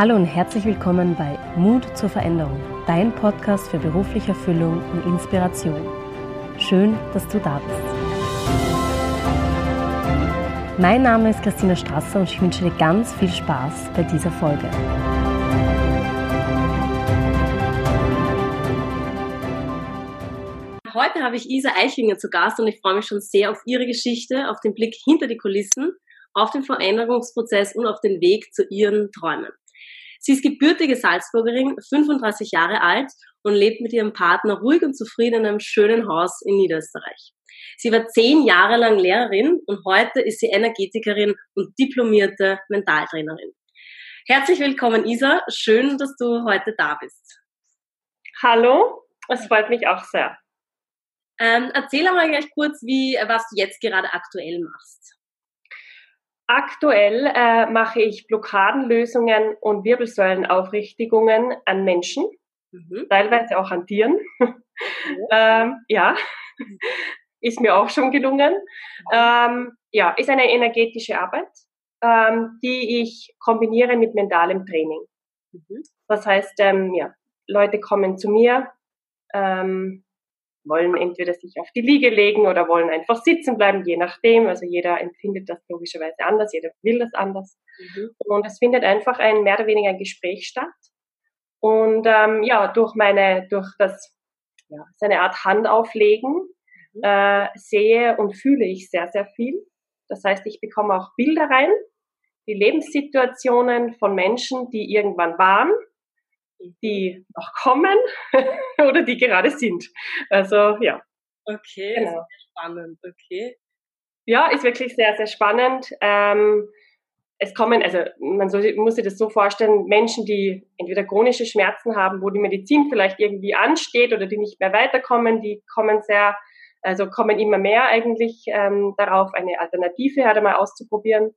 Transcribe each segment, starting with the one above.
Hallo und herzlich willkommen bei Mut zur Veränderung, dein Podcast für berufliche Erfüllung und Inspiration. Schön, dass du da bist. Mein Name ist Christina Strasser und ich wünsche dir ganz viel Spaß bei dieser Folge. Heute habe ich Isa Eichinger zu Gast und ich freue mich schon sehr auf ihre Geschichte, auf den Blick hinter die Kulissen, auf den Veränderungsprozess und auf den Weg zu ihren Träumen. Sie ist gebürtige Salzburgerin, 35 Jahre alt und lebt mit ihrem Partner ruhig und zufrieden in einem schönen Haus in Niederösterreich. Sie war zehn Jahre lang Lehrerin und heute ist sie Energetikerin und diplomierte Mentaltrainerin. Herzlich willkommen, Isa. Schön, dass du heute da bist. Hallo, es freut mich auch sehr. Ähm, erzähl einmal gleich kurz, wie, was du jetzt gerade aktuell machst. Aktuell äh, mache ich Blockadenlösungen und Wirbelsäulenaufrichtigungen an Menschen, mhm. teilweise auch an Tieren. Mhm. ähm, ja, ist mir auch schon gelungen. Ähm, ja, ist eine energetische Arbeit, ähm, die ich kombiniere mit mentalem Training. Mhm. Das heißt, ähm, ja, Leute kommen zu mir, ähm, wollen entweder sich auf die Liege legen oder wollen einfach sitzen bleiben, je nachdem. Also jeder empfindet das logischerweise anders, jeder will das anders. Mhm. Und es findet einfach ein mehr oder weniger ein Gespräch statt. Und ähm, ja, durch meine, durch das, ja, seine Art Handauflegen mhm. äh, sehe und fühle ich sehr, sehr viel. Das heißt, ich bekomme auch Bilder rein, die Lebenssituationen von Menschen, die irgendwann waren die noch kommen oder die gerade sind. Also ja. Okay, genau. spannend, okay. Ja, ist wirklich sehr, sehr spannend. Ähm, es kommen, also man soll, muss sich das so vorstellen, Menschen, die entweder chronische Schmerzen haben, wo die Medizin vielleicht irgendwie ansteht oder die nicht mehr weiterkommen, die kommen sehr, also kommen immer mehr eigentlich ähm, darauf, eine Alternative halt einmal auszuprobieren.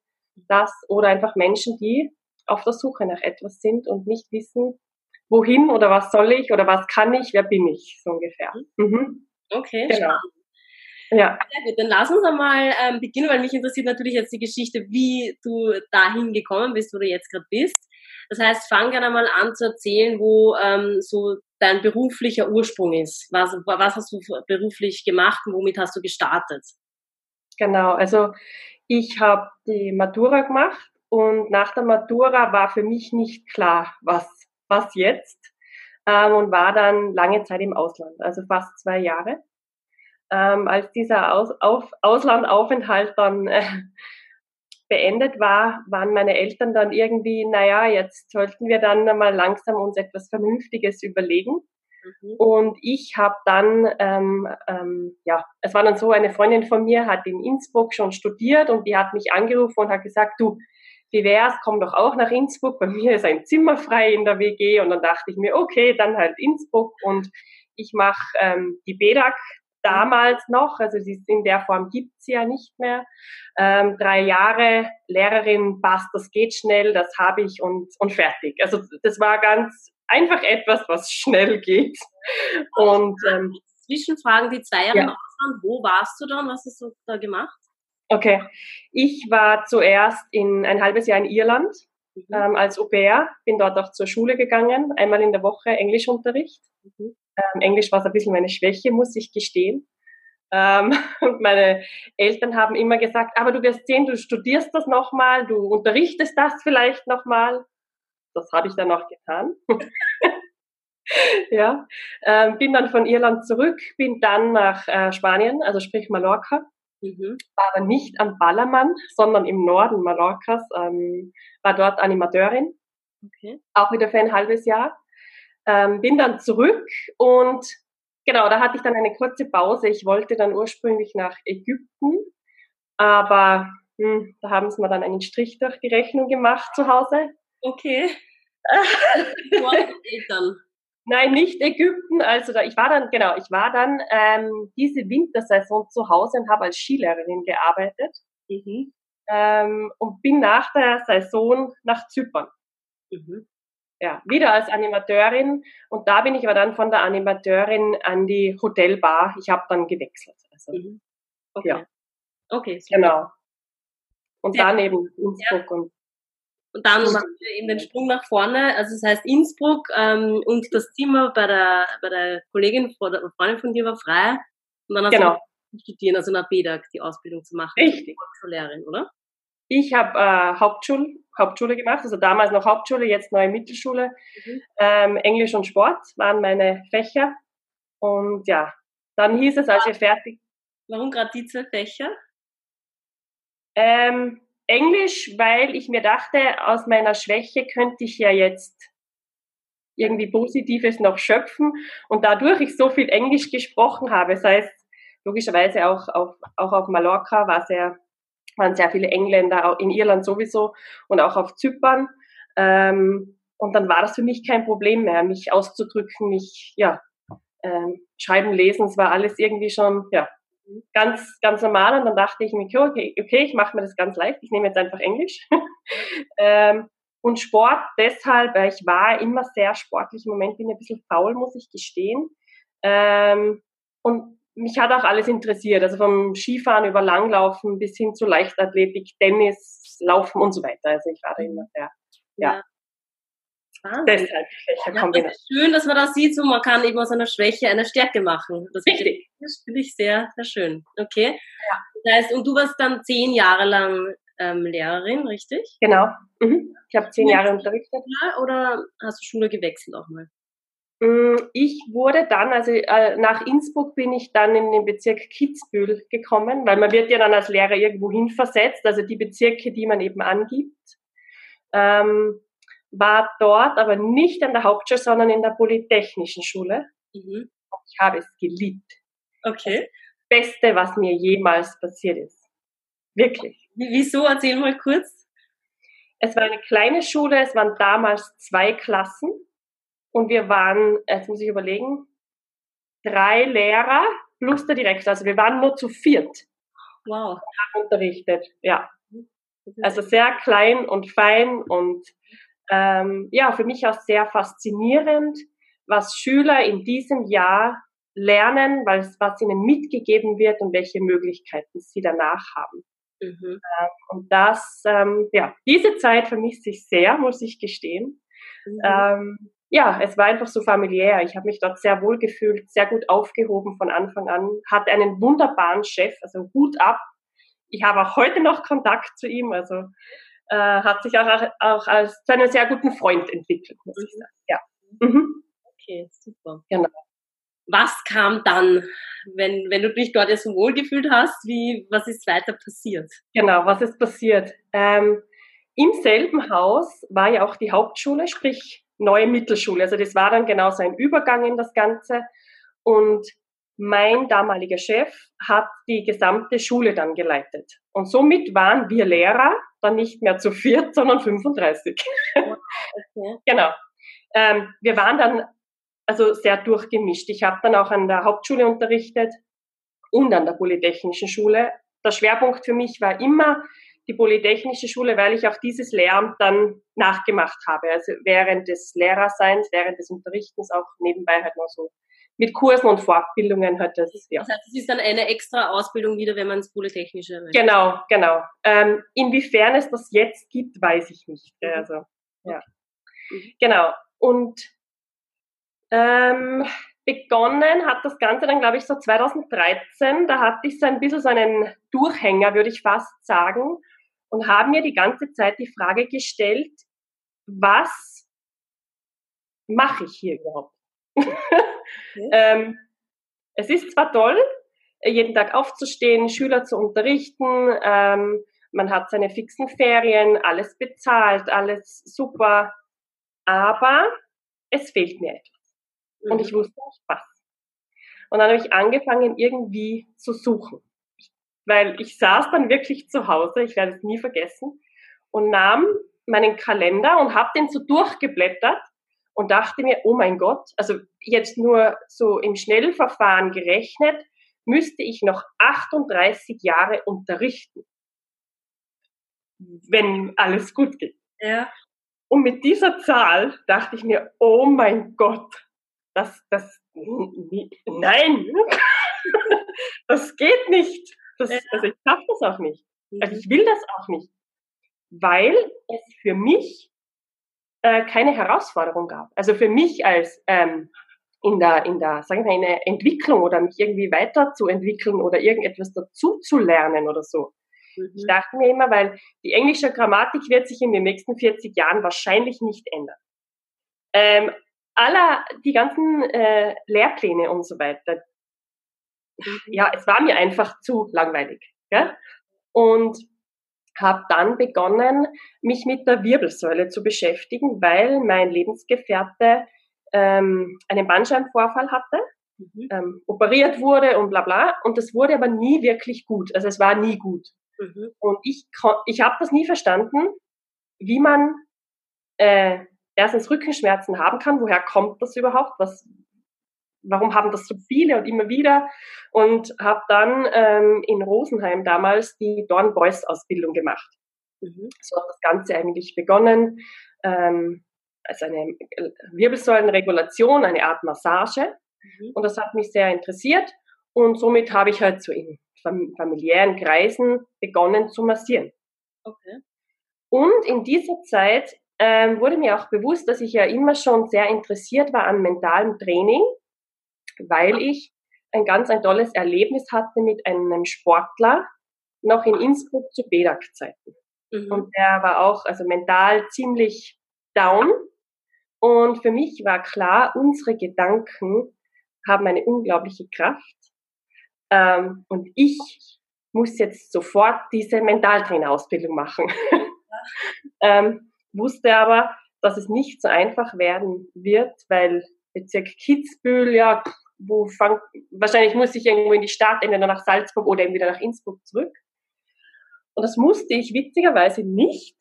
Das oder einfach Menschen, die auf der Suche nach etwas sind und nicht wissen, wohin oder was soll ich oder was kann ich, wer bin ich, so ungefähr. Mhm. Okay, genau. Ja. Sehr gut, dann lass uns einmal ähm, beginnen, weil mich interessiert natürlich jetzt die Geschichte, wie du dahin gekommen bist, wo du jetzt gerade bist. Das heißt, fang gerne mal an zu erzählen, wo ähm, so dein beruflicher Ursprung ist. Was, was hast du beruflich gemacht und womit hast du gestartet? Genau, also ich habe die Matura gemacht und nach der Matura war für mich nicht klar, was was jetzt? Ähm, und war dann lange Zeit im Ausland, also fast zwei Jahre. Ähm, als dieser Aus auf Auslandaufenthalt dann äh, beendet war, waren meine Eltern dann irgendwie, naja, jetzt sollten wir dann mal langsam uns etwas Vernünftiges überlegen. Mhm. Und ich habe dann, ähm, ähm, ja, es war dann so, eine Freundin von mir hat in Innsbruck schon studiert und die hat mich angerufen und hat gesagt, du, wie wär's, komm doch auch nach Innsbruck, bei mir ist ein Zimmer frei in der WG und dann dachte ich mir, okay, dann halt Innsbruck und ich mache ähm, die BEDAG damals noch, also sie in der Form gibt's ja nicht mehr. Ähm, drei Jahre Lehrerin, passt, das geht schnell, das habe ich und, und fertig. Also das war ganz einfach etwas, was schnell geht. Und ähm, Zwischenfragen, die zwei Jahre ja. im Ausland, wo warst du dann? Was hast du da gemacht? Okay. Ich war zuerst in ein halbes Jahr in Irland mhm. ähm, als Au pair, bin dort auch zur Schule gegangen, einmal in der Woche Englischunterricht. Mhm. Ähm, Englisch war so ein bisschen meine Schwäche, muss ich gestehen. Ähm, und meine Eltern haben immer gesagt, aber du wirst sehen, du studierst das nochmal, du unterrichtest das vielleicht nochmal. Das habe ich dann auch getan. ja, ähm, bin dann von Irland zurück, bin dann nach äh, Spanien, also sprich Mallorca, Mhm. War aber nicht am Ballermann, sondern im Norden Mallorcas. Ähm, war dort Animateurin. Okay. Auch wieder für ein halbes Jahr. Ähm, bin dann zurück und genau, da hatte ich dann eine kurze Pause. Ich wollte dann ursprünglich nach Ägypten, aber hm, da haben sie mir dann einen Strich durch die Rechnung gemacht zu Hause. Okay. Eltern. Nein, nicht Ägypten. Also da, ich war dann, genau, ich war dann ähm, diese Wintersaison zu Hause und habe als Skilehrerin gearbeitet. Mhm. Ähm, und bin nach der Saison nach Zypern. Mhm. Ja, wieder als Animateurin. Und da bin ich aber dann von der Animateurin an die Hotelbar. Ich habe dann gewechselt. Also, mhm. Okay. Ja. Okay. Super. Genau. Und ja. dann eben Innsbruck ja. und Und dann machen wir eben den Sprung nach vorne. Also das heißt Innsbruck ähm, und das Zimmer bei der, bei der Kollegin, vor der Freundin von dir war frei. Und dann hast genau. du studieren, also nach BEDAG die Ausbildung zu machen. Richtig. Lehrerin, oder? Ich habe äh, Hauptschule, Hauptschule gemacht, also damals noch Hauptschule, jetzt neue Mittelschule. Mhm. Ähm, Englisch und Sport waren meine Fächer. Und ja, dann hieß es, als wir fertig. Warum gerade die zwei Fächer? Ähm, Englisch, weil ich mir dachte, aus meiner Schwäche könnte ich ja jetzt irgendwie Positives noch schöpfen. Und dadurch ich so viel Englisch gesprochen habe, sei es logischerweise auch auf, auch auf Mallorca, war sehr, waren sehr viele Engländer, auch in Irland sowieso und auch auf Zypern. Ähm, und dann war das für mich kein Problem mehr, mich auszudrücken, mich, ja, ähm, schreiben, lesen, es war alles irgendwie schon, ja, ganz, ganz normal und dann dachte ich mir, okay, okay ich mache mir das ganz leicht, ich nehme jetzt einfach Englisch. ähm, und Sport deshalb, weil ich war immer sehr sportlich, im Moment bin ich ein bisschen faul, muss ich gestehen. Ähm, und mich hat auch alles interessiert, also vom Skifahren über Langlaufen bis hin zu Leichtathletik, Tennis, Laufen und so weiter. Also ich war da immer sehr, ja. ja. Wahnsinn. Deshalb das ist schön, dass man das sieht, so man kann eben aus einer Schwäche eine Stärke machen. Das Richtig. Das finde ich sehr, sehr schön. Okay. Ja. Das heißt, und du warst dann zehn Jahre lang ähm, Lehrerin, richtig? Genau. Mhm. Ich habe zehn Jahre unterrichtet. Oder hast du Schule gewechselt auch mal? Mm, ich wurde dann, also äh, nach Innsbruck bin ich dann in den Bezirk Kitzbühel gekommen, weil man wird ja dann als Lehrer irgendwo hin versetzt, also die Bezirke, die man eben angibt. Ähm, war dort aber nicht an der Hauptschule, sondern in der Polytechnischen Schule. Mhm. Ich habe es geliebt. Okay. Das Beste, was mir jemals passiert ist. Wirklich. Wieso? Erzähl mal kurz. Es war eine kleine Schule, es waren damals zwei Klassen und wir waren, jetzt muss ich überlegen, drei Lehrer plus der Direktor. Also wir waren nur zu viert. Wow. Unterrichtet, ja. Also sehr klein und fein und ähm, ja, für mich auch sehr faszinierend, was Schüler in diesem Jahr lernen, weil es, was ihnen mitgegeben wird und welche Möglichkeiten sie danach haben. Mhm. Ähm, und das, ähm, ja, diese Zeit vermisse ich sehr, muss ich gestehen. Mhm. Ähm, ja, es war einfach so familiär. Ich habe mich dort sehr wohl gefühlt, sehr gut aufgehoben von Anfang an, hatte einen wunderbaren Chef, also Hut ab. Ich habe auch heute noch Kontakt zu ihm, also äh, hat sich auch, auch als zu einem sehr guten Freund entwickelt, muss ich sagen. Ja. Mhm. Okay, super. Genau. Was kam dann, wenn, wenn du dich dort ja so wohl gefühlt hast? Wie, was ist weiter passiert? Genau, was ist passiert? Ähm, Im selben Haus war ja auch die Hauptschule, sprich neue Mittelschule. Also das war dann genau so ein Übergang in das Ganze. Und mein damaliger Chef hat die gesamte Schule dann geleitet. Und somit waren wir Lehrer dann nicht mehr zu viert, sondern 35. Okay. genau. Ähm, wir waren dann also sehr durchgemischt. Ich habe dann auch an der Hauptschule unterrichtet und an der Polytechnischen Schule. Der Schwerpunkt für mich war immer die Polytechnische Schule, weil ich auch dieses Lehramt dann nachgemacht habe. Also während des Lehrerseins, während des Unterrichtens auch nebenbei halt noch so mit Kursen und Fortbildungen hat das. Ja. Das heißt, es ist dann eine extra Ausbildung wieder, wenn man ins Polytechnische möchte. Genau, genau. Ähm, inwiefern es das jetzt gibt, weiß ich nicht. Mhm. Also, ja. Mhm. Genau. Und ähm, begonnen hat das Ganze dann, glaube ich, so 2013. Da hatte ich so ein bisschen so einen Durchhänger, würde ich fast sagen, und habe mir die ganze Zeit die Frage gestellt, was mache ich hier überhaupt? ähm, es ist zwar toll, jeden Tag aufzustehen, Schüler zu unterrichten, ähm, man hat seine fixen Ferien, alles bezahlt, alles super, aber es fehlt mir etwas. Mhm. Und ich mhm. wusste nicht was. Und dann habe ich angefangen, irgendwie zu suchen. Weil ich saß dann wirklich zu Hause, ich werde es nie vergessen, und nahm meinen Kalender und habe den so durchgeblättert und dachte mir, oh mein Gott, also jetzt nur so im Schnellverfahren gerechnet, müsste ich noch 38 Jahre unterrichten, wenn alles gut geht. Ja. Und mit dieser Zahl dachte ich mir, oh mein Gott, das, das, nein, das geht nicht. Das, also ich schaffe das auch nicht. Also ich will das auch nicht. weil es für mich äh, keine Herausforderung gab. Also für mich als ähm, in der, in der, sagen wir, in der Entwicklung oder mich irgendwie weiterzuentwickeln oder irgendetwas dazu zu lernen oder so. Mhm. Ich dachte mir immer, weil die englische Grammatik wird sich in den nächsten 40 Jahren wahrscheinlich nicht ändern. Ähm, aller, die ganzen äh, Lehrpläne und so weiter, mhm. ja, es war mir einfach zu langweilig. Ja? Und habe dann begonnen, mich mit der Wirbelsäule zu beschäftigen, weil mein Lebensgefährte ähm, einen Bandscheibenvorfall hatte, mhm. ähm, operiert wurde und bla bla. Und das wurde aber nie wirklich gut. Also es war nie gut. Mhm. Und ich, ich habe das nie verstanden, wie man äh, erstens Rückenschmerzen haben kann. Woher kommt das überhaupt? Was, warum haben das so viele und immer wieder? Und habe dann ähm, in Rosenheim damals die Dorn-Beuys-Ausbildung gemacht. Mhm. So hat das Ganze eigentlich begonnen. Ähm, also eine Wirbelsäulenregulation, eine Art Massage. Mhm. Und das hat mich sehr interessiert. Und somit habe ich halt so in familiären Kreisen begonnen zu massieren. Okay. Und in dieser Zeit ähm, wurde mir auch bewusst, dass ich ja immer schon sehr interessiert war an mentalem Training, weil ich ein ganz ein tolles Erlebnis hatte mit einem Sportler noch in Innsbruck zu BEDAG-Zeiten. Mhm. Und der war auch also mental ziemlich down und für mich war klar, unsere Gedanken haben eine unglaubliche Kraft. Ähm, und ich muss jetzt sofort diese Mentaltrainerausbildung machen. ähm, wusste aber, dass es nicht so einfach werden wird, weil Bezirk Kitzbühel, ja, wo fang, wahrscheinlich muss ich irgendwo in die Stadt, entweder nach Salzburg oder eben wieder nach Innsbruck zurück. Und das musste ich witzigerweise nicht,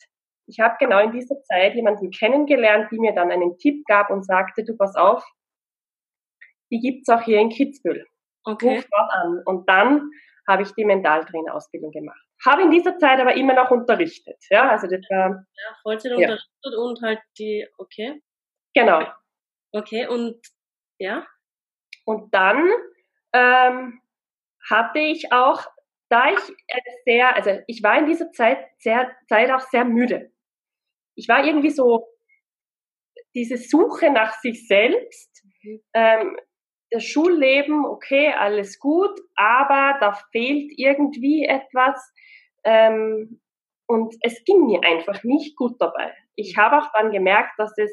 ich habe genau in dieser Zeit jemanden kennengelernt, die mir dann einen Tipp gab und sagte, du pass auf, die gibt's auch hier in Kitzbühel. Okay. Ruf dort an. Und dann habe ich die Mentaltrainerausbildung gemacht. Habe in dieser Zeit aber immer noch unterrichtet. Ja, also das war. Ja, Vollzeit ja. unterrichtet und halt die, okay. Genau. Okay, und ja. Und dann ähm, hatte ich auch, da ich sehr, also ich war in dieser Zeit sehr, Zeit auch sehr müde ich war irgendwie so, diese Suche nach sich selbst, mhm. ähm, das Schulleben, okay, alles gut, aber da fehlt irgendwie etwas. Ähm, und es ging mir einfach nicht gut dabei. Ich habe auch dann gemerkt, dass es,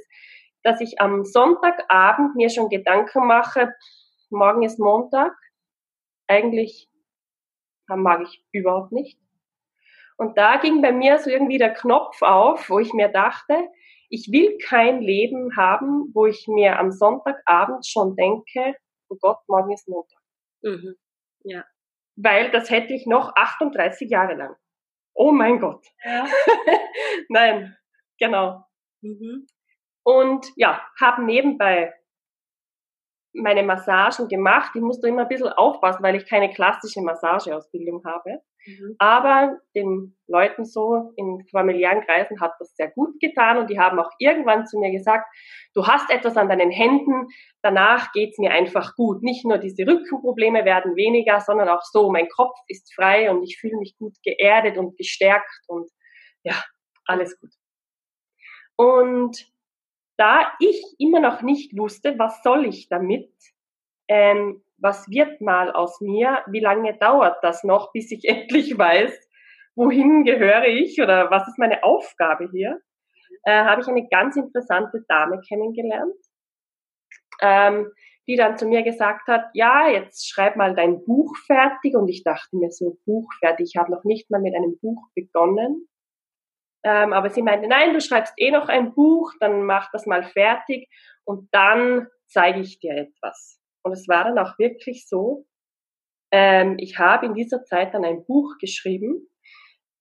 dass ich am Sonntagabend mir schon Gedanken mache, morgen ist Montag, eigentlich mag ich überhaupt nicht. Und da ging bei mir so irgendwie der Knopf auf, wo ich mir dachte, ich will kein Leben haben, wo ich mir am Sonntagabend schon denke, oh Gott, morgen ist Montag. Mhm. Ja. Weil das hätte ich noch 38 Jahre lang. Oh mein Gott. Ja. Nein, genau. Mhm. Und ja, habe nebenbei meine Massagen gemacht. Ich musste immer ein bisschen aufpassen, weil ich keine klassische Massageausbildung habe. Mhm. Aber den Leuten so in familiären Kreisen hat das sehr gut getan und die haben auch irgendwann zu mir gesagt, du hast etwas an deinen Händen, danach geht's mir einfach gut. Nicht nur diese Rückenprobleme werden weniger, sondern auch so, mein Kopf ist frei und ich fühle mich gut geerdet und gestärkt und ja, alles gut. Und da ich immer noch nicht wusste, was soll ich damit, ähm, was wird mal aus mir, wie lange dauert das noch, bis ich endlich weiß, wohin gehöre ich oder was ist meine Aufgabe hier, äh, habe ich eine ganz interessante Dame kennengelernt, ähm, die dann zu mir gesagt hat, ja, jetzt schreib mal dein Buch fertig. Und ich dachte mir so, Buch fertig, ich habe noch nicht mal mit einem Buch begonnen. Ähm, aber sie meinte, nein, du schreibst eh noch ein Buch, dann mach das mal fertig und dann zeige ich dir etwas. Und es war dann auch wirklich so, ähm, ich habe in dieser Zeit dann ein Buch geschrieben,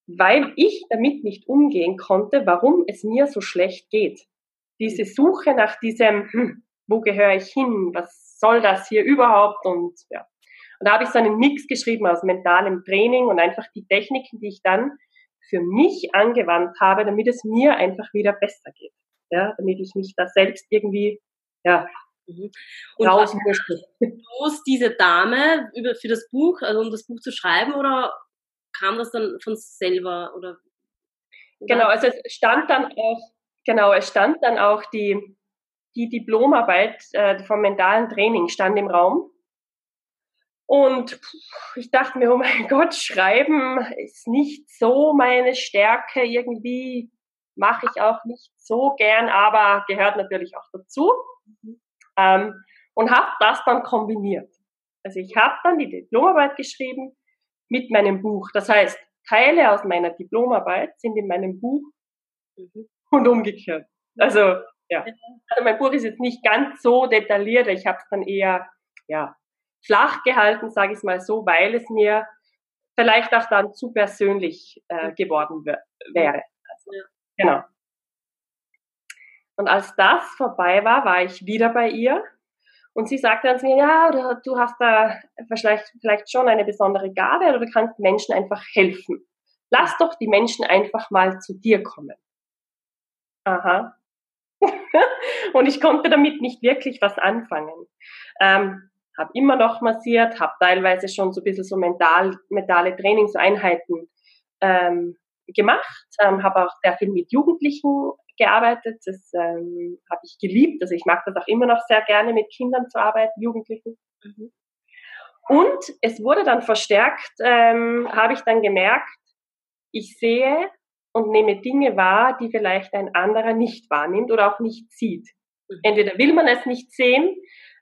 weil ich damit nicht umgehen konnte, warum es mir so schlecht geht. Diese Suche nach diesem, hm, wo gehöre ich hin, was soll das hier überhaupt und ja. Und da habe ich so einen Mix geschrieben aus mentalem Training und einfach die Techniken, die ich dann für mich angewandt habe, damit es mir einfach wieder besser geht. Ja, damit ich mich da selbst irgendwie, ja, mhm. und raus bloß diese Dame über, für das Buch, also um das Buch zu schreiben, oder kam das dann von selber, oder? Genau, also es stand dann auch, genau, es stand dann auch die, die Diplomarbeit äh, vom mentalen Training stand im Raum. Und ich dachte mir, oh mein Gott, schreiben ist nicht so meine Stärke. Irgendwie mache ich auch nicht so gern, aber gehört natürlich auch dazu. Mhm. Ähm, und habe das dann kombiniert. Also ich habe dann die Diplomarbeit geschrieben mit meinem Buch. Das heißt, Teile aus meiner Diplomarbeit sind in meinem Buch mhm. und umgekehrt. Also ja, also mein Buch ist jetzt nicht ganz so detailliert. Ich habe es dann eher ja flach gehalten, sage ich mal so, weil es mir vielleicht auch dann zu persönlich äh, geworden wäre. Also, genau. Und als das vorbei war, war ich wieder bei ihr und sie sagte dann zu mir, ja, du, du hast da vielleicht, vielleicht schon eine besondere Gabe oder du kannst Menschen einfach helfen. Lass doch die Menschen einfach mal zu dir kommen. Aha. und ich konnte damit nicht wirklich was anfangen. Ähm, habe immer noch massiert, habe teilweise schon so ein bisschen so mental, mentale Trainingseinheiten ähm, gemacht, ähm, habe auch sehr viel mit Jugendlichen gearbeitet, das ähm, habe ich geliebt, also ich mag das auch immer noch sehr gerne mit Kindern zu arbeiten, Jugendlichen. Mhm. Und es wurde dann verstärkt, ähm, habe ich dann gemerkt, ich sehe und nehme Dinge wahr, die vielleicht ein anderer nicht wahrnimmt oder auch nicht sieht. Mhm. Entweder will man es nicht sehen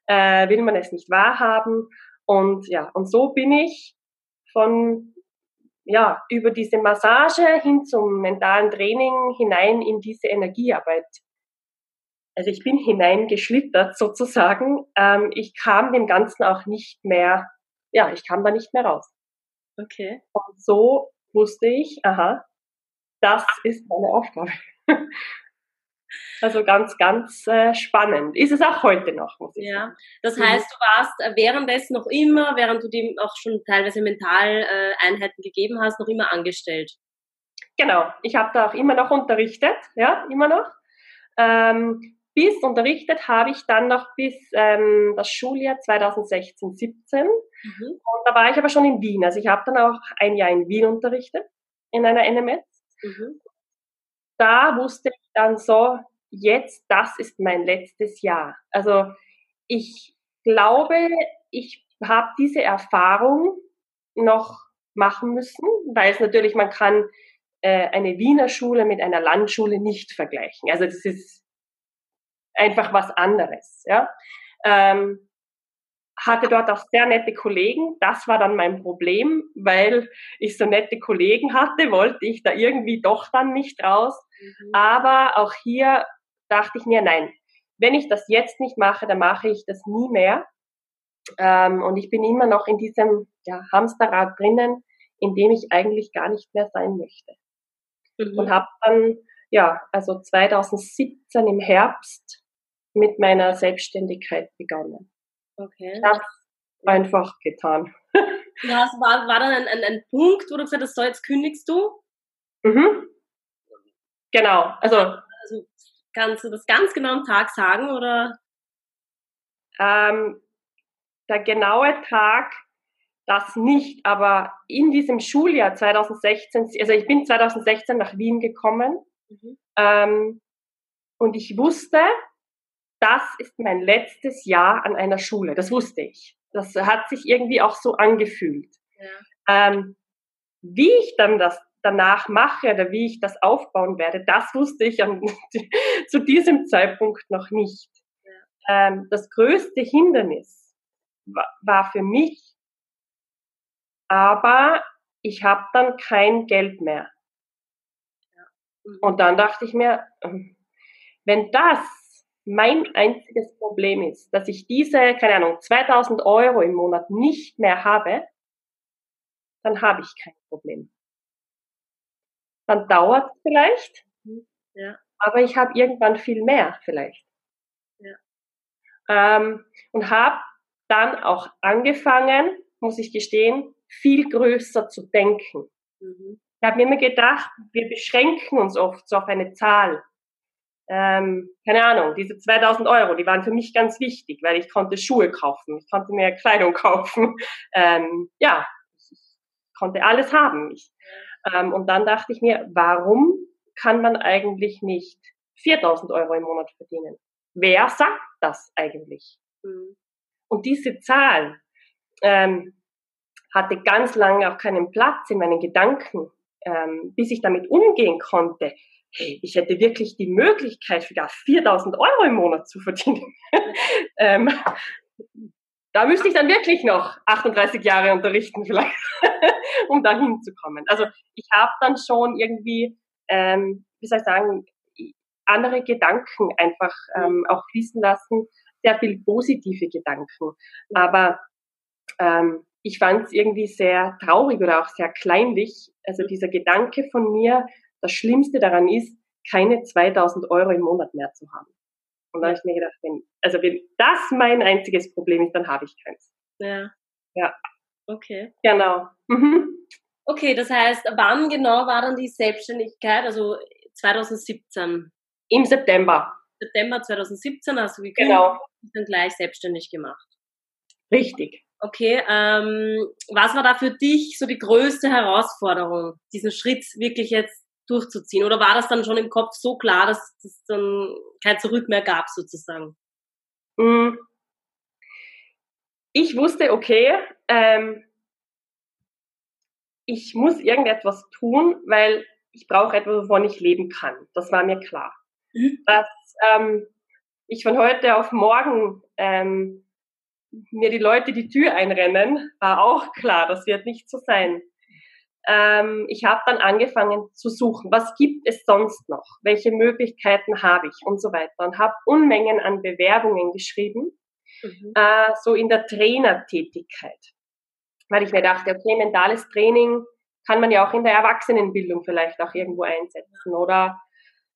äh, will man es nicht wahrhaben. Und ja, und so bin ich von ja, über diese Massage hin zum mentalen Training hinein in diese Energiearbeit. Also ich bin hineingeschlittert sozusagen. Ähm, ich kam dem Ganzen auch nicht mehr, ja, ich kam da nicht mehr raus. Okay. Und so wusste ich, aha, das ist meine Aufgabe. Also ganz, ganz äh, spannend. Ist es auch heute noch, muss ich ja. sagen. Das mhm. heißt, du warst äh, währenddessen noch immer, während du dem auch schon teilweise Mentaleinheiten äh, gegeben hast, noch immer angestellt. Genau. Ich habe da auch immer noch unterrichtet, ja, immer noch. Ähm, bis unterrichtet habe ich dann noch bis ähm, das Schuljahr 2016, 17. Mhm. Und da war ich aber schon in Wien. Also ich habe dann auch ein Jahr in Wien unterrichtet, in einer NMS. Mhm. Da wusste ich dann so, jetzt, das ist mein letztes Jahr. Also ich glaube, ich habe diese Erfahrung noch machen müssen, weil es natürlich, man kann äh, eine Wiener Schule mit einer Landschule nicht vergleichen. Also das ist einfach was anderes. Ja? Ähm, hatte dort auch sehr nette Kollegen. Das war dann mein Problem, weil ich so nette Kollegen hatte, wollte ich da irgendwie doch dann nicht raus. Mhm. Aber auch hier dachte ich mir, nein, wenn ich das jetzt nicht mache, dann mache ich das nie mehr. Ähm, und ich bin immer noch in diesem ja, Hamsterrad drinnen, in dem ich eigentlich gar nicht mehr sein möchte. Mhm. Und habe dann, ja, also 2017 im Herbst mit meiner Selbstständigkeit begonnen. Okay. Ich habe einfach getan. Ja, es war, war dann ein, ein, ein Punkt, wo du gesagt hast, so jetzt kündigst du? Mhm. Genau, also, also Kannst du das ganz genau am Tag sagen oder? Ähm, der genaue Tag, das nicht, aber in diesem Schuljahr 2016, also ich bin 2016 nach Wien gekommen mhm. ähm, und ich wusste, das ist mein letztes Jahr an einer Schule. Das wusste ich. Das hat sich irgendwie auch so angefühlt. Ja. Ähm, wie ich dann das danach mache oder wie ich das aufbauen werde, das wusste ich an, zu diesem Zeitpunkt noch nicht. Ja. Ähm, das größte Hindernis war, war für mich, aber ich habe dann kein Geld mehr. Ja. Mhm. Und dann dachte ich mir, ähm, wenn das mein einziges Problem ist, dass ich diese, keine Ahnung, 2000 Euro im Monat nicht mehr habe, dann habe ich kein Problem dann dauert es vielleicht, mhm. ja. aber ich habe irgendwann viel mehr vielleicht. Ja. Ähm, und habe dann auch angefangen, muss ich gestehen, viel größer zu denken. Mhm. Ich habe mir immer gedacht, wir beschränken uns oft so auf eine Zahl. Ähm, keine Ahnung, diese 2000 Euro, die waren für mich ganz wichtig, weil ich konnte Schuhe kaufen, ich konnte mir Kleidung kaufen. Ähm, ja, ich konnte alles haben. Ich ähm, und dann dachte ich mir, warum kann man eigentlich nicht 4000 Euro im Monat verdienen. Wer sagt das eigentlich? Mhm. Und diese Zahl ähm, hatte ganz lange auch keinen Platz in meinen Gedanken, ähm, bis ich damit umgehen konnte. Hey, ich hätte wirklich die Möglichkeit, sogar 4000 Euro im Monat zu verdienen. ähm, da müsste ich dann wirklich noch 38 Jahre unterrichten vielleicht, um da hinzukommen. Also ich habe dann schon irgendwie, ähm, wie soll ich sagen, andere Gedanken einfach ähm, auch fließen lassen, sehr viel positive Gedanken. Aber ähm, ich fand es irgendwie sehr traurig oder auch sehr kleinlich. Also dieser Gedanke von mir, das Schlimmste daran ist, keine 2000 Euro im Monat mehr zu haben. Und da habe ich mir gedacht, wenn, also wenn das mein einziges Problem ist, dann habe ich keins. Ja. Ja. Okay. Genau. Mhm. Okay, das heißt, wann genau war dann die Selbstständigkeit? Also 2017? Im September. September 2017 hast du gekündigt genau. und dann gleich selbstständig gemacht. Richtig. Okay, ähm, was war da für dich so die größte Herausforderung, diesen Schritt wirklich jetzt durchzuziehen? Oder war das dann schon im Kopf so klar, dass es dann kein Zurück mehr gab sozusagen? Mm. Ich wusste, okay, ähm, ich muss irgendetwas tun, weil ich brauche etwas, wovon ich leben kann. Das war mir klar. Mhm. Dass ähm, ich von heute auf morgen ähm, mir die Leute die Tür einrennen, war auch klar, das wird nicht so sein. Ähm, ich habe dann angefangen zu suchen, was gibt es sonst noch, welche Möglichkeiten habe ich und so weiter und habe Unmengen an Bewerbungen geschrieben, mhm. äh, so in der Trainertätigkeit, weil ich mir dachte, okay, mentales Training kann man ja auch in der Erwachsenenbildung vielleicht auch irgendwo einsetzen oder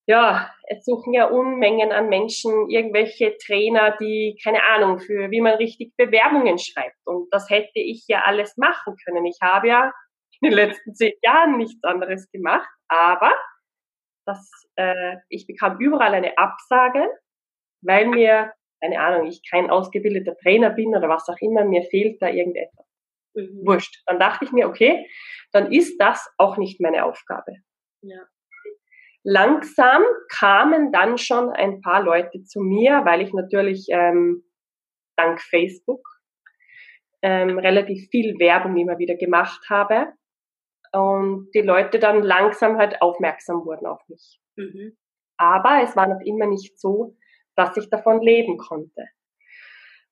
ja, es suchen ja Unmengen an Menschen irgendwelche Trainer, die keine Ahnung für, wie man richtig Bewerbungen schreibt. Und das hätte ich ja alles machen können. Ich habe ja in den letzten zehn Jahren nichts anderes gemacht, aber das, äh, ich bekam überall eine Absage, weil mir, keine Ahnung, ich kein ausgebildeter Trainer bin oder was auch immer, mir fehlt da irgendetwas. Mhm. Wurscht. Dann dachte ich mir, okay, dann ist das auch nicht meine Aufgabe. Ja. Langsam kamen dann schon ein paar Leute zu mir, weil ich natürlich ähm, dank Facebook ähm, relativ viel Werbung immer wieder gemacht habe und die Leute dann langsam halt aufmerksam wurden auf mich. Mhm. Aber es war noch immer nicht so, dass ich davon leben konnte.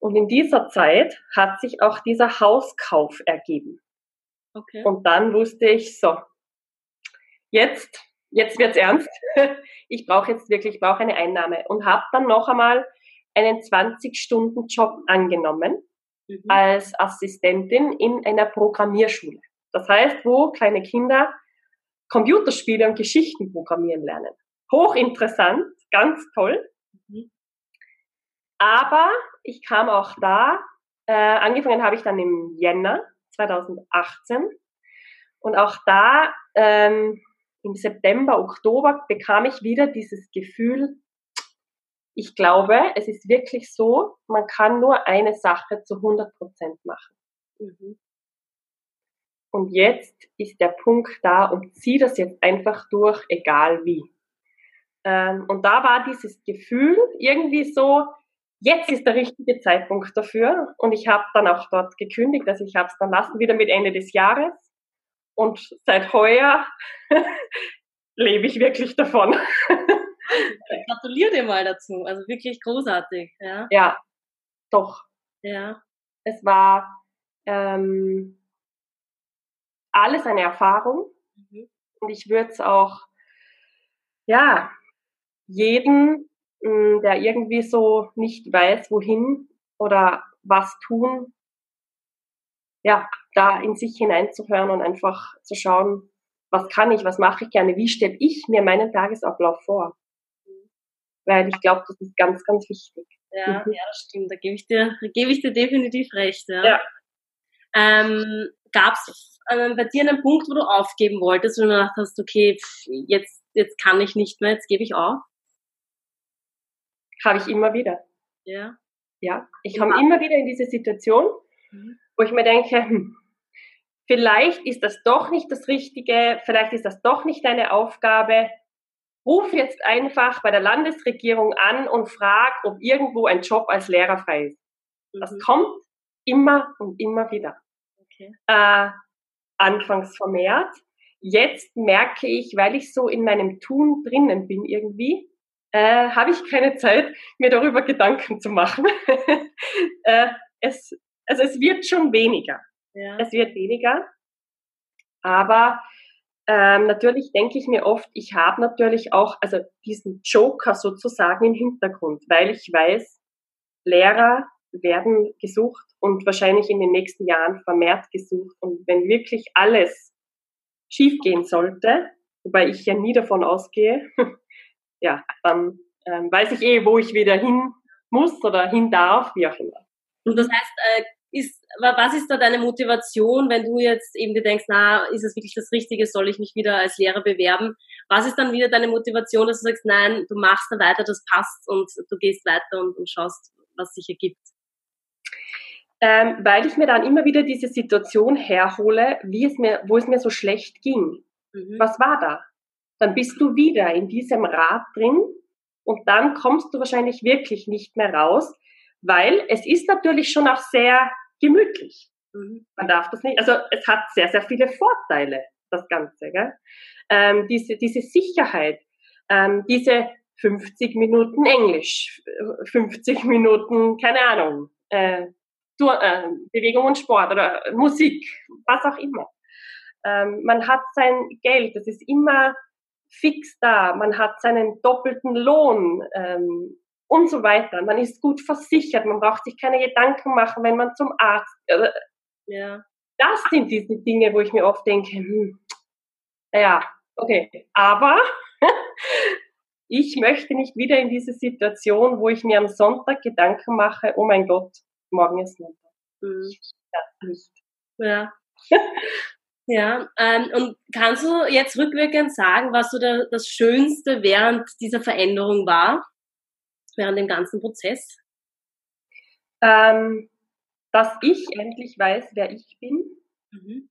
Und in dieser Zeit hat sich auch dieser Hauskauf ergeben. Okay. Und dann wusste ich so, jetzt jetzt wird's ernst. Ich brauche jetzt wirklich, ich brauche eine Einnahme und habe dann noch einmal einen 20-Stunden-Job angenommen mhm. als Assistentin in einer Programmierschule. Das heißt, wo kleine Kinder Computerspiele und Geschichten programmieren lernen. Hochinteressant, ganz toll. Mhm. Aber ich kam auch da, äh, angefangen habe ich dann im Jänner 2018 und auch da ähm, im September, Oktober bekam ich wieder dieses Gefühl, ich glaube, es ist wirklich so, man kann nur eine Sache zu 100 Prozent machen. Mhm. Und jetzt ist der Punkt da und zieh das jetzt einfach durch, egal wie. Ähm, und da war dieses Gefühl irgendwie so, jetzt ist der richtige Zeitpunkt dafür. Und ich habe dann auch dort gekündigt, also ich habe es dann lassen, wieder mit Ende des Jahres. Und seit heuer lebe ich wirklich davon. Ich gratuliere dir mal dazu. Also wirklich großartig. Ja, ja doch. Ja. Es war ähm, alles eine Erfahrung. Mhm. Und ich würde es auch, ja, jeden, mm, der irgendwie so nicht weiß, wohin oder was tun, ja, da in sich hineinzuhören und einfach zu schauen, was kann ich, was mache ich gerne, wie stelle ich mir meinen Tagesablauf vor. Weil ich glaube, das ist ganz, ganz wichtig. Ja, mhm. ja, das stimmt. Da gebe ich dir, da gebe ich dir definitiv recht. Ja. ja. Ähm, Gab es äh, bei dir einen Punkt, wo du aufgeben wolltest und du gedacht hast, okay, jetzt, jetzt kann ich nicht mehr, jetzt gebe ich auf? Habe ich immer wieder. Ja. Ja, ich komme immer wieder in diese Situation, mhm. wo ich mir denke, hm, vielleicht ist das doch nicht das Richtige, vielleicht ist das doch nicht deine Aufgabe, ruf jetzt einfach bei der Landesregierung an und frag, ob irgendwo ein Job als Lehrer frei ist. Mhm. Das kommt immer und immer wieder. Äh, anfangs vermehrt. Jetzt merke ich, weil ich so in meinem Tun drinnen bin irgendwie, äh, habe ich keine Zeit, mir darüber Gedanken zu machen. äh, es, also es wird schon weniger. Ja. Es wird weniger. Aber ähm, natürlich denke ich mir oft, ich habe natürlich auch also diesen Joker sozusagen im Hintergrund, weil ich weiß, Lehrer werden gesucht und wahrscheinlich in den nächsten Jahren vermehrt gesucht. Und wenn wirklich alles schiefgehen sollte, wobei ich ja nie davon ausgehe, ja, dann ähm, weiß ich eh, wo ich wieder hin muss oder hin darf, wie auch immer. Und das heißt, äh, ist, was ist da deine Motivation, wenn du jetzt eben dir denkst, na, ist es wirklich das Richtige, soll ich mich wieder als Lehrer bewerben? Was ist dann wieder deine Motivation, dass du sagst, nein, du machst da weiter, das passt und du gehst weiter und, und schaust, was sich ergibt? Ähm, weil ich mir dann immer wieder diese Situation herhole, wie es mir, wo es mir so schlecht ging. Mhm. Was war da? Dann bist du wieder in diesem Rad drin und dann kommst du wahrscheinlich wirklich nicht mehr raus, weil es ist natürlich schon auch sehr gemütlich. Mhm. Man darf das nicht, also es hat sehr, sehr viele Vorteile, das Ganze. Gell? Ähm, diese, diese Sicherheit, ähm, diese 50 Minuten Englisch, 50 Minuten, keine Ahnung, äh, äh, Bewegung und Sport oder Musik, was auch immer. Ähm, man hat sein Geld, das ist immer fix da, man hat seinen doppelten Lohn ähm, und so weiter. Man ist gut versichert, man braucht sich keine Gedanken machen, wenn man zum Arzt. Äh, ja. Das sind diese Dinge, wo ich mir oft denke, hm, ja, okay, aber ich möchte nicht wieder in diese Situation, wo ich mir am Sonntag Gedanken mache, oh mein Gott, morgen ist Montag. Mhm. Ja, nicht. Ja. ja, ähm, und kannst du jetzt rückwirkend sagen, was so der, das Schönste während dieser Veränderung war? Während dem ganzen Prozess? Ähm, dass ich endlich weiß, wer ich bin. Mhm.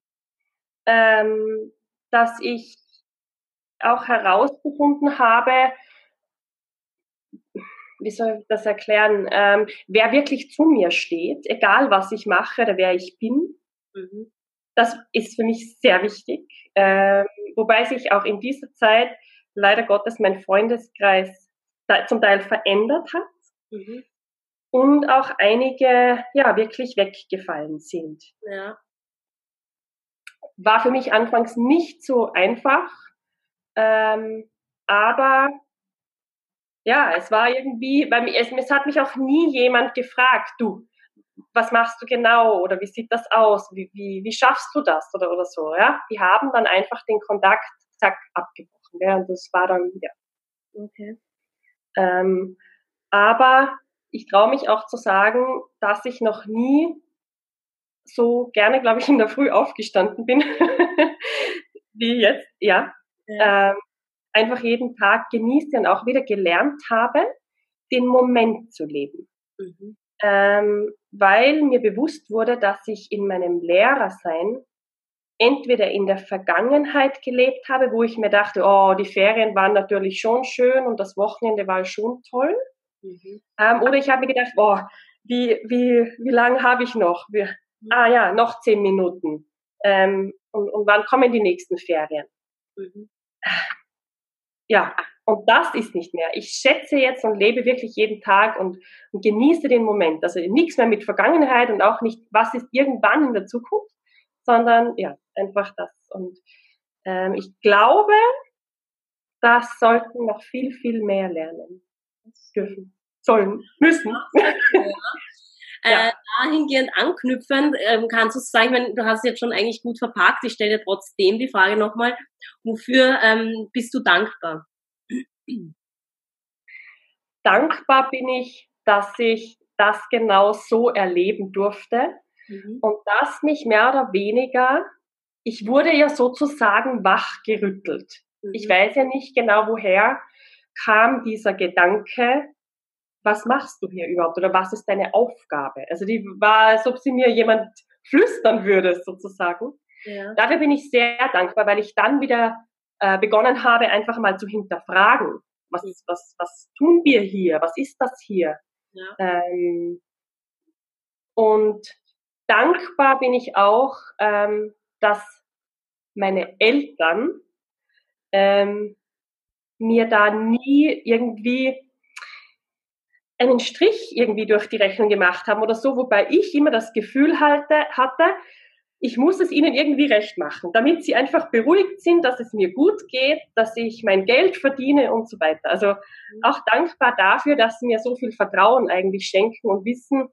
Ähm, dass ich auch herausgefunden habe, wie soll ich das erklären, ähm, wer wirklich zu mir steht, egal was ich mache oder wer ich bin. Mhm. Das ist für mich sehr wichtig. Ähm, wobei sich auch in dieser Zeit leider Gottes mein Freundeskreis zum Teil verändert hat. Mhm. Und auch einige, ja, wirklich weggefallen sind. Ja. War für mich anfangs nicht so einfach, ähm, aber ja, es war irgendwie, weil es, es hat mich auch nie jemand gefragt, du, was machst du genau oder wie sieht das aus, wie, wie, wie schaffst du das oder, oder so, ja. Die haben dann einfach den Kontakt, zack, abgebrochen, ja, und das war dann, ja. Okay. Ähm, aber ich traue mich auch zu sagen, dass ich noch nie so gerne, glaube ich, in der Früh aufgestanden bin, wie jetzt, ja. ja. Ähm, einfach jeden Tag genieße und auch wieder gelernt habe, den Moment zu leben. Mhm. Ähm, weil mir bewusst wurde, dass ich in meinem Lehrersein entweder in der Vergangenheit gelebt habe, wo ich mir dachte, oh, die Ferien waren natürlich schon schön und das Wochenende war schon toll. Mhm. Ähm, oder ich habe mir gedacht, oh, wie, wie, wie lange habe ich noch? Wie, mhm. Ah ja, noch zehn Minuten. Ähm, und, und wann kommen die nächsten Ferien? Mhm. Ja, und das ist nicht mehr. Ich schätze jetzt und lebe wirklich jeden Tag und, und genieße den Moment. Also nichts mehr mit Vergangenheit und auch nicht, was ist irgendwann in der Zukunft, sondern ja, einfach das. Und ähm, ich glaube, das sollten noch viel, viel mehr lernen dürfen, sollen, müssen. Ja. Äh, dahingehend anknüpfend, ähm, kannst du sagen, wenn, du hast es jetzt schon eigentlich gut verpackt, ich stelle dir trotzdem die Frage nochmal, wofür ähm, bist du dankbar? Dankbar bin ich, dass ich das genau so erleben durfte mhm. und dass mich mehr oder weniger, ich wurde ja sozusagen wachgerüttelt. Mhm. Ich weiß ja nicht genau, woher kam dieser Gedanke, was machst du hier überhaupt oder was ist deine Aufgabe? Also die war, als ob sie mir jemand flüstern würde sozusagen. Ja. Dafür bin ich sehr dankbar, weil ich dann wieder äh, begonnen habe, einfach mal zu hinterfragen, was, was, was tun wir hier, was ist das hier? Ja. Ähm, und dankbar bin ich auch, ähm, dass meine Eltern ähm, mir da nie irgendwie einen Strich irgendwie durch die Rechnung gemacht haben oder so, wobei ich immer das Gefühl halte, hatte, ich muss es ihnen irgendwie recht machen, damit sie einfach beruhigt sind, dass es mir gut geht, dass ich mein Geld verdiene und so weiter. Also mhm. auch dankbar dafür, dass sie mir so viel Vertrauen eigentlich schenken und wissen,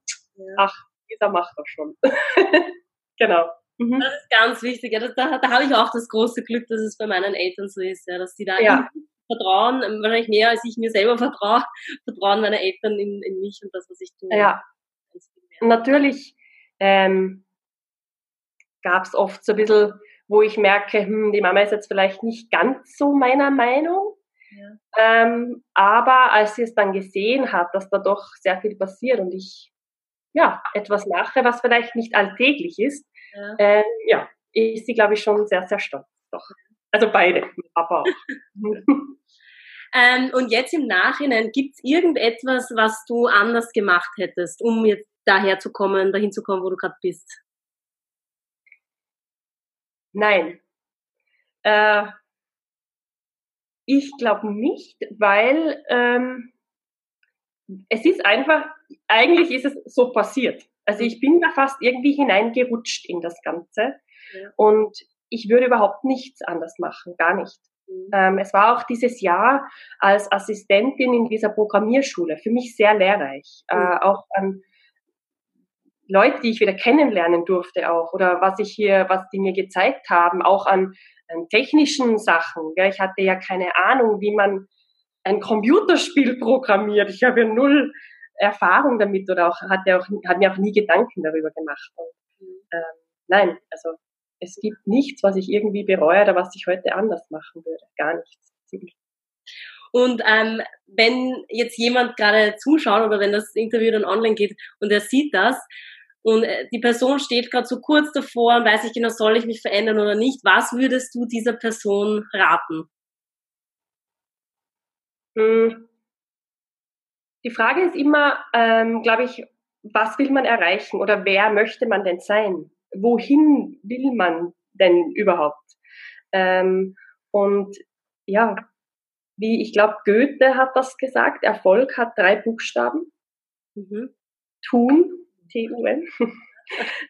ach, dieser macht das schon. genau. Mhm. Das ist ganz wichtig. Ja, das, da, da habe ich auch das große Glück, dass es bei meinen Eltern so ist, ja, dass die da ja. Vertrauen, ähm, wahrscheinlich mehr als ich mir selber vertraue, vertrauen meine Eltern in, in mich und das, was ich tue. Ja. Natürlich ähm, gab es oft so ein bisschen, wo ich merke, hm, die Mama ist jetzt vielleicht nicht ganz so meiner Meinung. Ja. Ähm, aber als sie es dann gesehen hat, dass da doch sehr viel passiert und ich ja etwas mache, was vielleicht nicht alltäglich ist, ja, äh, ja ist sie, glaube ich, schon sehr, sehr stolz. Doch. Also beide, Papa auch. ähm, und jetzt im Nachhinein, gibt es irgendetwas, was du anders gemacht hättest, um jetzt daher zu kommen, dahin zu kommen, wo du gerade bist? Nein. Äh, ich glaube nicht, weil ähm, es ist einfach, eigentlich ist es so passiert. Also ich bin da fast irgendwie hineingerutscht in das Ganze ja. und ich würde überhaupt nichts anders machen, gar nicht. Mhm. Ähm, es war auch dieses Jahr als Assistentin in dieser Programmierschule für mich sehr lehrreich. Mhm. Äh, auch an Leute, die ich wieder kennenlernen durfte auch oder was ich hier, was die mir gezeigt haben, auch an, an technischen Sachen. Ja, ich hatte ja keine Ahnung, wie man ein Computerspiel programmiert. Ich habe ja null Erfahrung damit oder auch hatte auch hat mir auch nie Gedanken darüber gemacht. Und, ähm, nein, also es gibt nichts, was ich irgendwie bereue oder was ich heute anders machen würde. Gar nichts. Und ähm, wenn jetzt jemand gerade zuschaut oder wenn das Interview dann online geht und er sieht das, und äh, die Person steht gerade so kurz davor und weiß nicht genau, soll ich mich verändern oder nicht. Was würdest du dieser Person raten? Hm. Die Frage ist immer, ähm, glaube ich, was will man erreichen oder wer möchte man denn sein? Wohin will man denn überhaupt? Ähm, und ja, wie ich glaube, Goethe hat das gesagt, Erfolg hat drei Buchstaben. Mhm. Tun, T-U-N.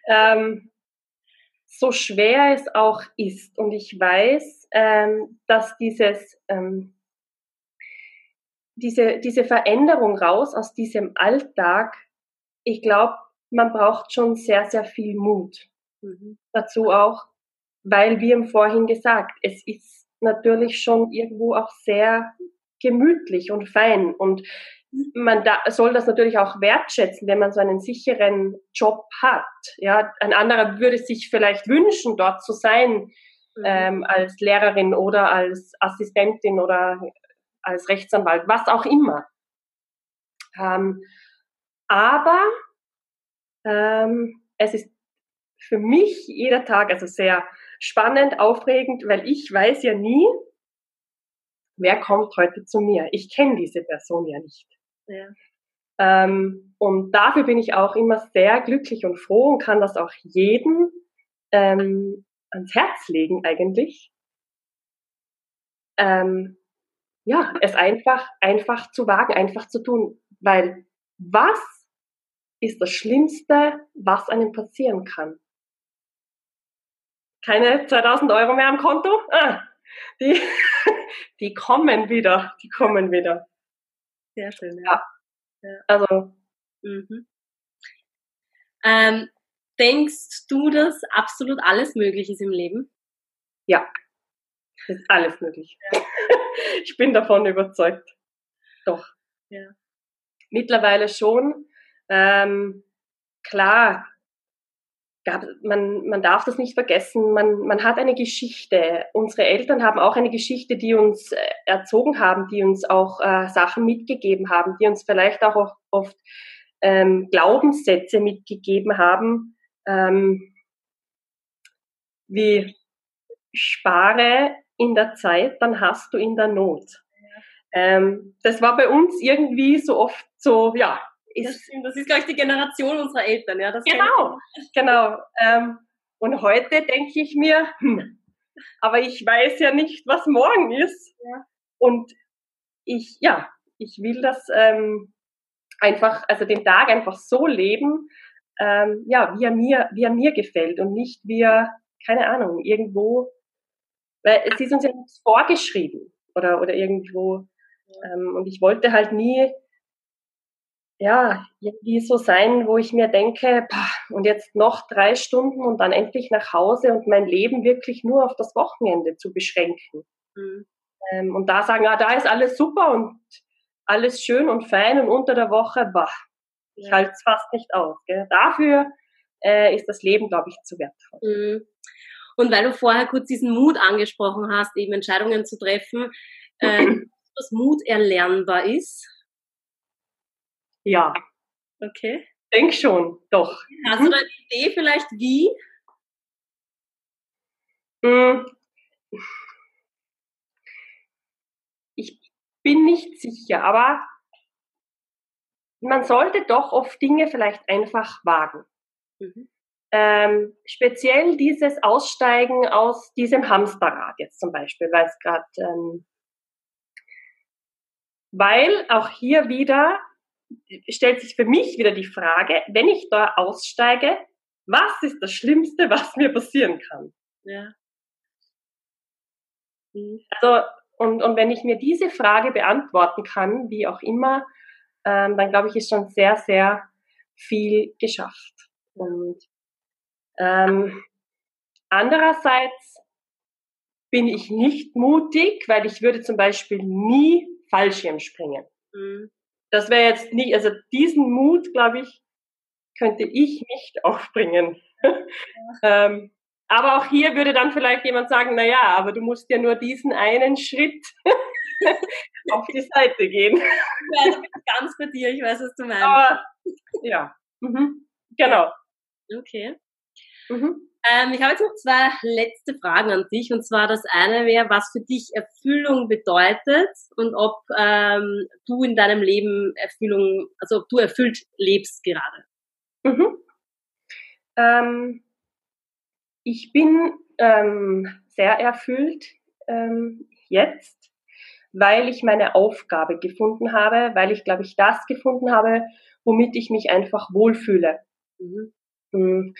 ähm, so schwer es auch ist. Und ich weiß, ähm, dass dieses, ähm, diese, diese Veränderung raus aus diesem Alltag, ich glaube, man braucht schon sehr, sehr viel Mut. Mhm. Dazu auch, weil wir im Vorhin gesagt, es ist natürlich schon irgendwo auch sehr gemütlich und fein. Und man da, soll das natürlich auch wertschätzen, wenn man so einen sicheren Job hat. Ja, ein anderer würde sich vielleicht wünschen, dort zu sein mhm. ähm, als Lehrerin oder als Assistentin oder als Rechtsanwalt, was auch immer. Ähm, aber ähm, es ist für mich jeder Tag also sehr spannend, aufregend, weil ich weiß ja nie, wer kommt heute zu mir. Ich kenne diese Person ja nicht. Ja. Ähm, und dafür bin ich auch immer sehr glücklich und froh und kann das auch jedem ähm, ans Herz legen eigentlich. Ähm, ja, es einfach, einfach zu wagen, einfach zu tun. Weil was ist das Schlimmste, was einem passieren kann? Keine 2000 Euro mehr am Konto? Ah, die, die kommen wieder, die kommen wieder. Sehr schön. Ja. ja. Also. Mhm. Ähm, denkst du, dass absolut alles möglich ist im Leben? Ja, ist alles möglich. Ja. ich bin davon überzeugt. Doch. Ja. Mittlerweile schon. Ähm, klar, gab, man, man darf das nicht vergessen, man, man hat eine Geschichte. Unsere Eltern haben auch eine Geschichte, die uns äh, erzogen haben, die uns auch äh, Sachen mitgegeben haben, die uns vielleicht auch oft ähm, Glaubenssätze mitgegeben haben, ähm, wie spare in der Zeit, dann hast du in der Not. Ähm, das war bei uns irgendwie so oft so, ja. Ist, das, das ist, glaube ich, die Generation unserer Eltern, ja. Genau, genau. Ähm, und heute denke ich mir, hm, aber ich weiß ja nicht, was morgen ist. Ja. Und ich, ja, ich will das ähm, einfach, also den Tag einfach so leben, ähm, ja, wie er mir, wie er mir gefällt und nicht wie er, keine Ahnung, irgendwo, weil es ist uns ja nichts vorgeschrieben oder, oder irgendwo. Ähm, und ich wollte halt nie, ja, irgendwie so sein, wo ich mir denke, pah, und jetzt noch drei Stunden und dann endlich nach Hause und mein Leben wirklich nur auf das Wochenende zu beschränken. Mhm. Ähm, und da sagen, ah, da ist alles super und alles schön und fein und unter der Woche, bah, ich halte es fast nicht aus. Gell? Dafür äh, ist das Leben, glaube ich, zu wertvoll. Mhm. Und weil du vorher kurz diesen Mut angesprochen hast, eben Entscheidungen zu treffen, äh, dass Mut erlernbar ist? Ja. Okay. Denk schon, doch. Hast du da eine Idee vielleicht wie? Hm. Ich bin nicht sicher, aber man sollte doch oft Dinge vielleicht einfach wagen. Mhm. Ähm, speziell dieses Aussteigen aus diesem Hamsterrad jetzt zum Beispiel, weil es gerade, ähm, weil auch hier wieder stellt sich für mich wieder die Frage, wenn ich da aussteige, was ist das Schlimmste, was mir passieren kann? Ja. Mhm. Also, und, und wenn ich mir diese Frage beantworten kann, wie auch immer, ähm, dann glaube ich, ist schon sehr, sehr viel geschafft. Und ähm, andererseits bin ich nicht mutig, weil ich würde zum Beispiel nie Fallschirm springen. Mhm das wäre jetzt nicht, also diesen Mut, glaube ich, könnte ich nicht aufbringen. ähm, aber auch hier würde dann vielleicht jemand sagen, na ja, aber du musst ja nur diesen einen Schritt auf die Seite gehen. Ja, ich bin ganz bei dir, ich weiß, was du meinst. Aber, ja, mhm. genau. Okay. Mhm. Ähm, ich habe jetzt noch zwei letzte Fragen an dich. Und zwar das eine wäre, was für dich Erfüllung bedeutet und ob ähm, du in deinem Leben Erfüllung, also ob du erfüllt lebst gerade. Mhm. Ähm, ich bin ähm, sehr erfüllt ähm, jetzt, weil ich meine Aufgabe gefunden habe, weil ich, glaube ich, das gefunden habe, womit ich mich einfach wohlfühle. Mhm. Mm,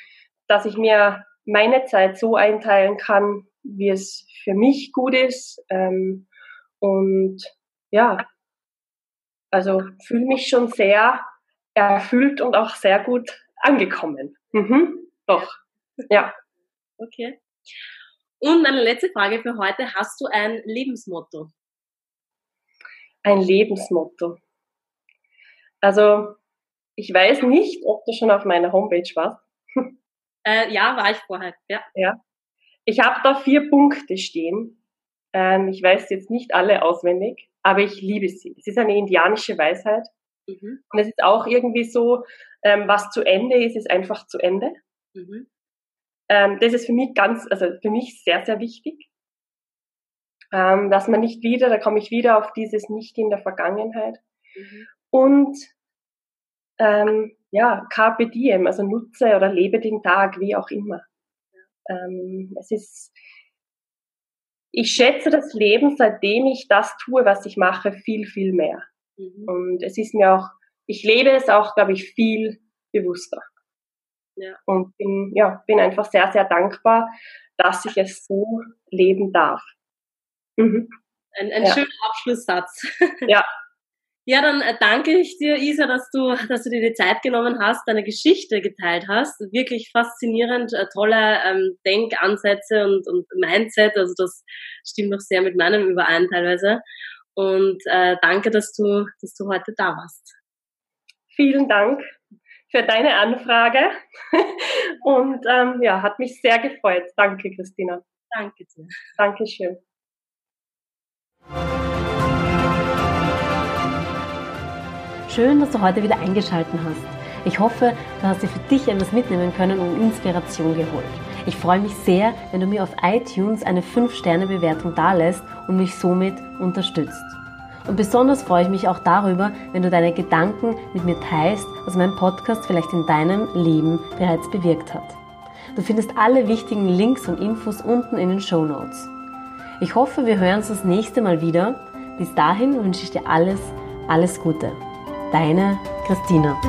dass ich mir meine Zeit so einteilen kann, wie es für mich gut ist. Ähm, und ja, also fühle mich schon sehr erfüllt und auch sehr gut angekommen. Mhm, doch, ja. Okay. Und meine letzte Frage für heute. Hast du ein Lebensmotto? Ein Lebensmotto. Also, ich weiß nicht, ob du schon auf meiner Homepage warst. Äh, ja, war ich vorher, ja. ja. Ich habe da vier Punkte stehen. Ähm, ich weiß jetzt nicht alle auswendig, aber ich liebe sie. Es ist eine indianische Weisheit. Mhm. Und es ist auch irgendwie so, ähm, was zu Ende ist, ist einfach zu Ende. Mhm. Ähm, das ist für mich ganz, also für mich sehr, sehr wichtig. Ähm, dass man nicht wieder, da komme ich wieder auf dieses Nicht in der Vergangenheit. Mhm. Und ähm, ja, carpe diem, also nutze oder lebe den Tag, wie auch immer. Ähm, es ist, ich schätze das Leben, seitdem ich das tue, was ich mache, viel, viel mehr. Mhm. Und es ist mir auch, ich lebe es auch, glaube ich, viel bewusster. Ja. Und bin, ja, bin einfach sehr, sehr dankbar, dass ich es so leben darf. Mhm. Ein, ein ja. schöner Abschlusssatz. Ja, Ja, dann äh, danke ich dir, Isa, dass du, dass du dir die Zeit genommen hast, deine Geschichte geteilt hast. Wirklich faszinierend, äh, tolle ähm, Denkansätze und, und Mindset. Also das stimmt noch sehr mit meinem überein teilweise. Und äh, danke, dass du, dass du heute da warst. Vielen Dank für deine Anfrage. Und ähm, ja, hat mich sehr gefreut. Danke, Christina. Danke dir. Dankeschön. Schön, dass du heute wieder eingeschaltet hast. Ich hoffe, du hast dir für dich etwas mitnehmen können und Inspiration geholt. Ich freue mich sehr, wenn du mir auf iTunes eine 5-Sterne-Bewertung dalässt und mich somit unterstützt. Und besonders freue ich mich auch darüber, wenn du deine Gedanken mit mir teilst, was mein Podcast vielleicht in deinem Leben bereits bewirkt hat. Du findest alle wichtigen Links und Infos unten in den Show Notes. Ich hoffe, wir hören uns das nächste Mal wieder. Bis dahin wünsche ich dir alles, alles Gute. Deine Christina.